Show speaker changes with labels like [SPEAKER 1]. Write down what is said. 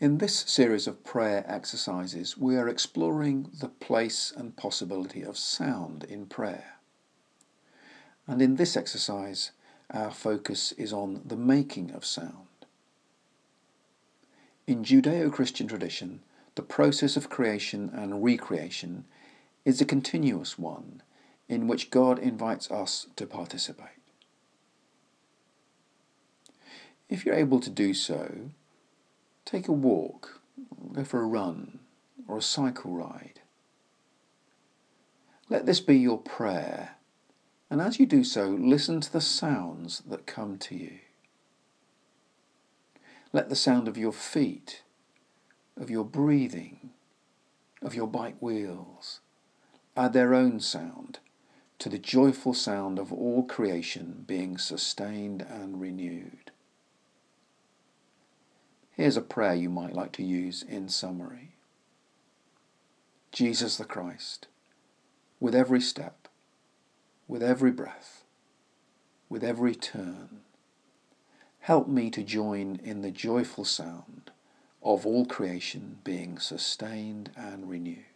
[SPEAKER 1] In this series of prayer exercises, we are exploring the place and possibility of sound in prayer. And in this exercise, our focus is on the making of sound. In Judeo Christian tradition, the process of creation and recreation is a continuous one in which God invites us to participate. If you're able to do so, Take a walk, go for a run, or a cycle ride. Let this be your prayer, and as you do so, listen to the sounds that come to you. Let the sound of your feet, of your breathing, of your bike wheels add their own sound to the joyful sound of all creation being sustained and renewed. Here's a prayer you might like to use in summary. Jesus the Christ, with every step, with every breath, with every turn, help me to join in the joyful sound of all creation being sustained and renewed.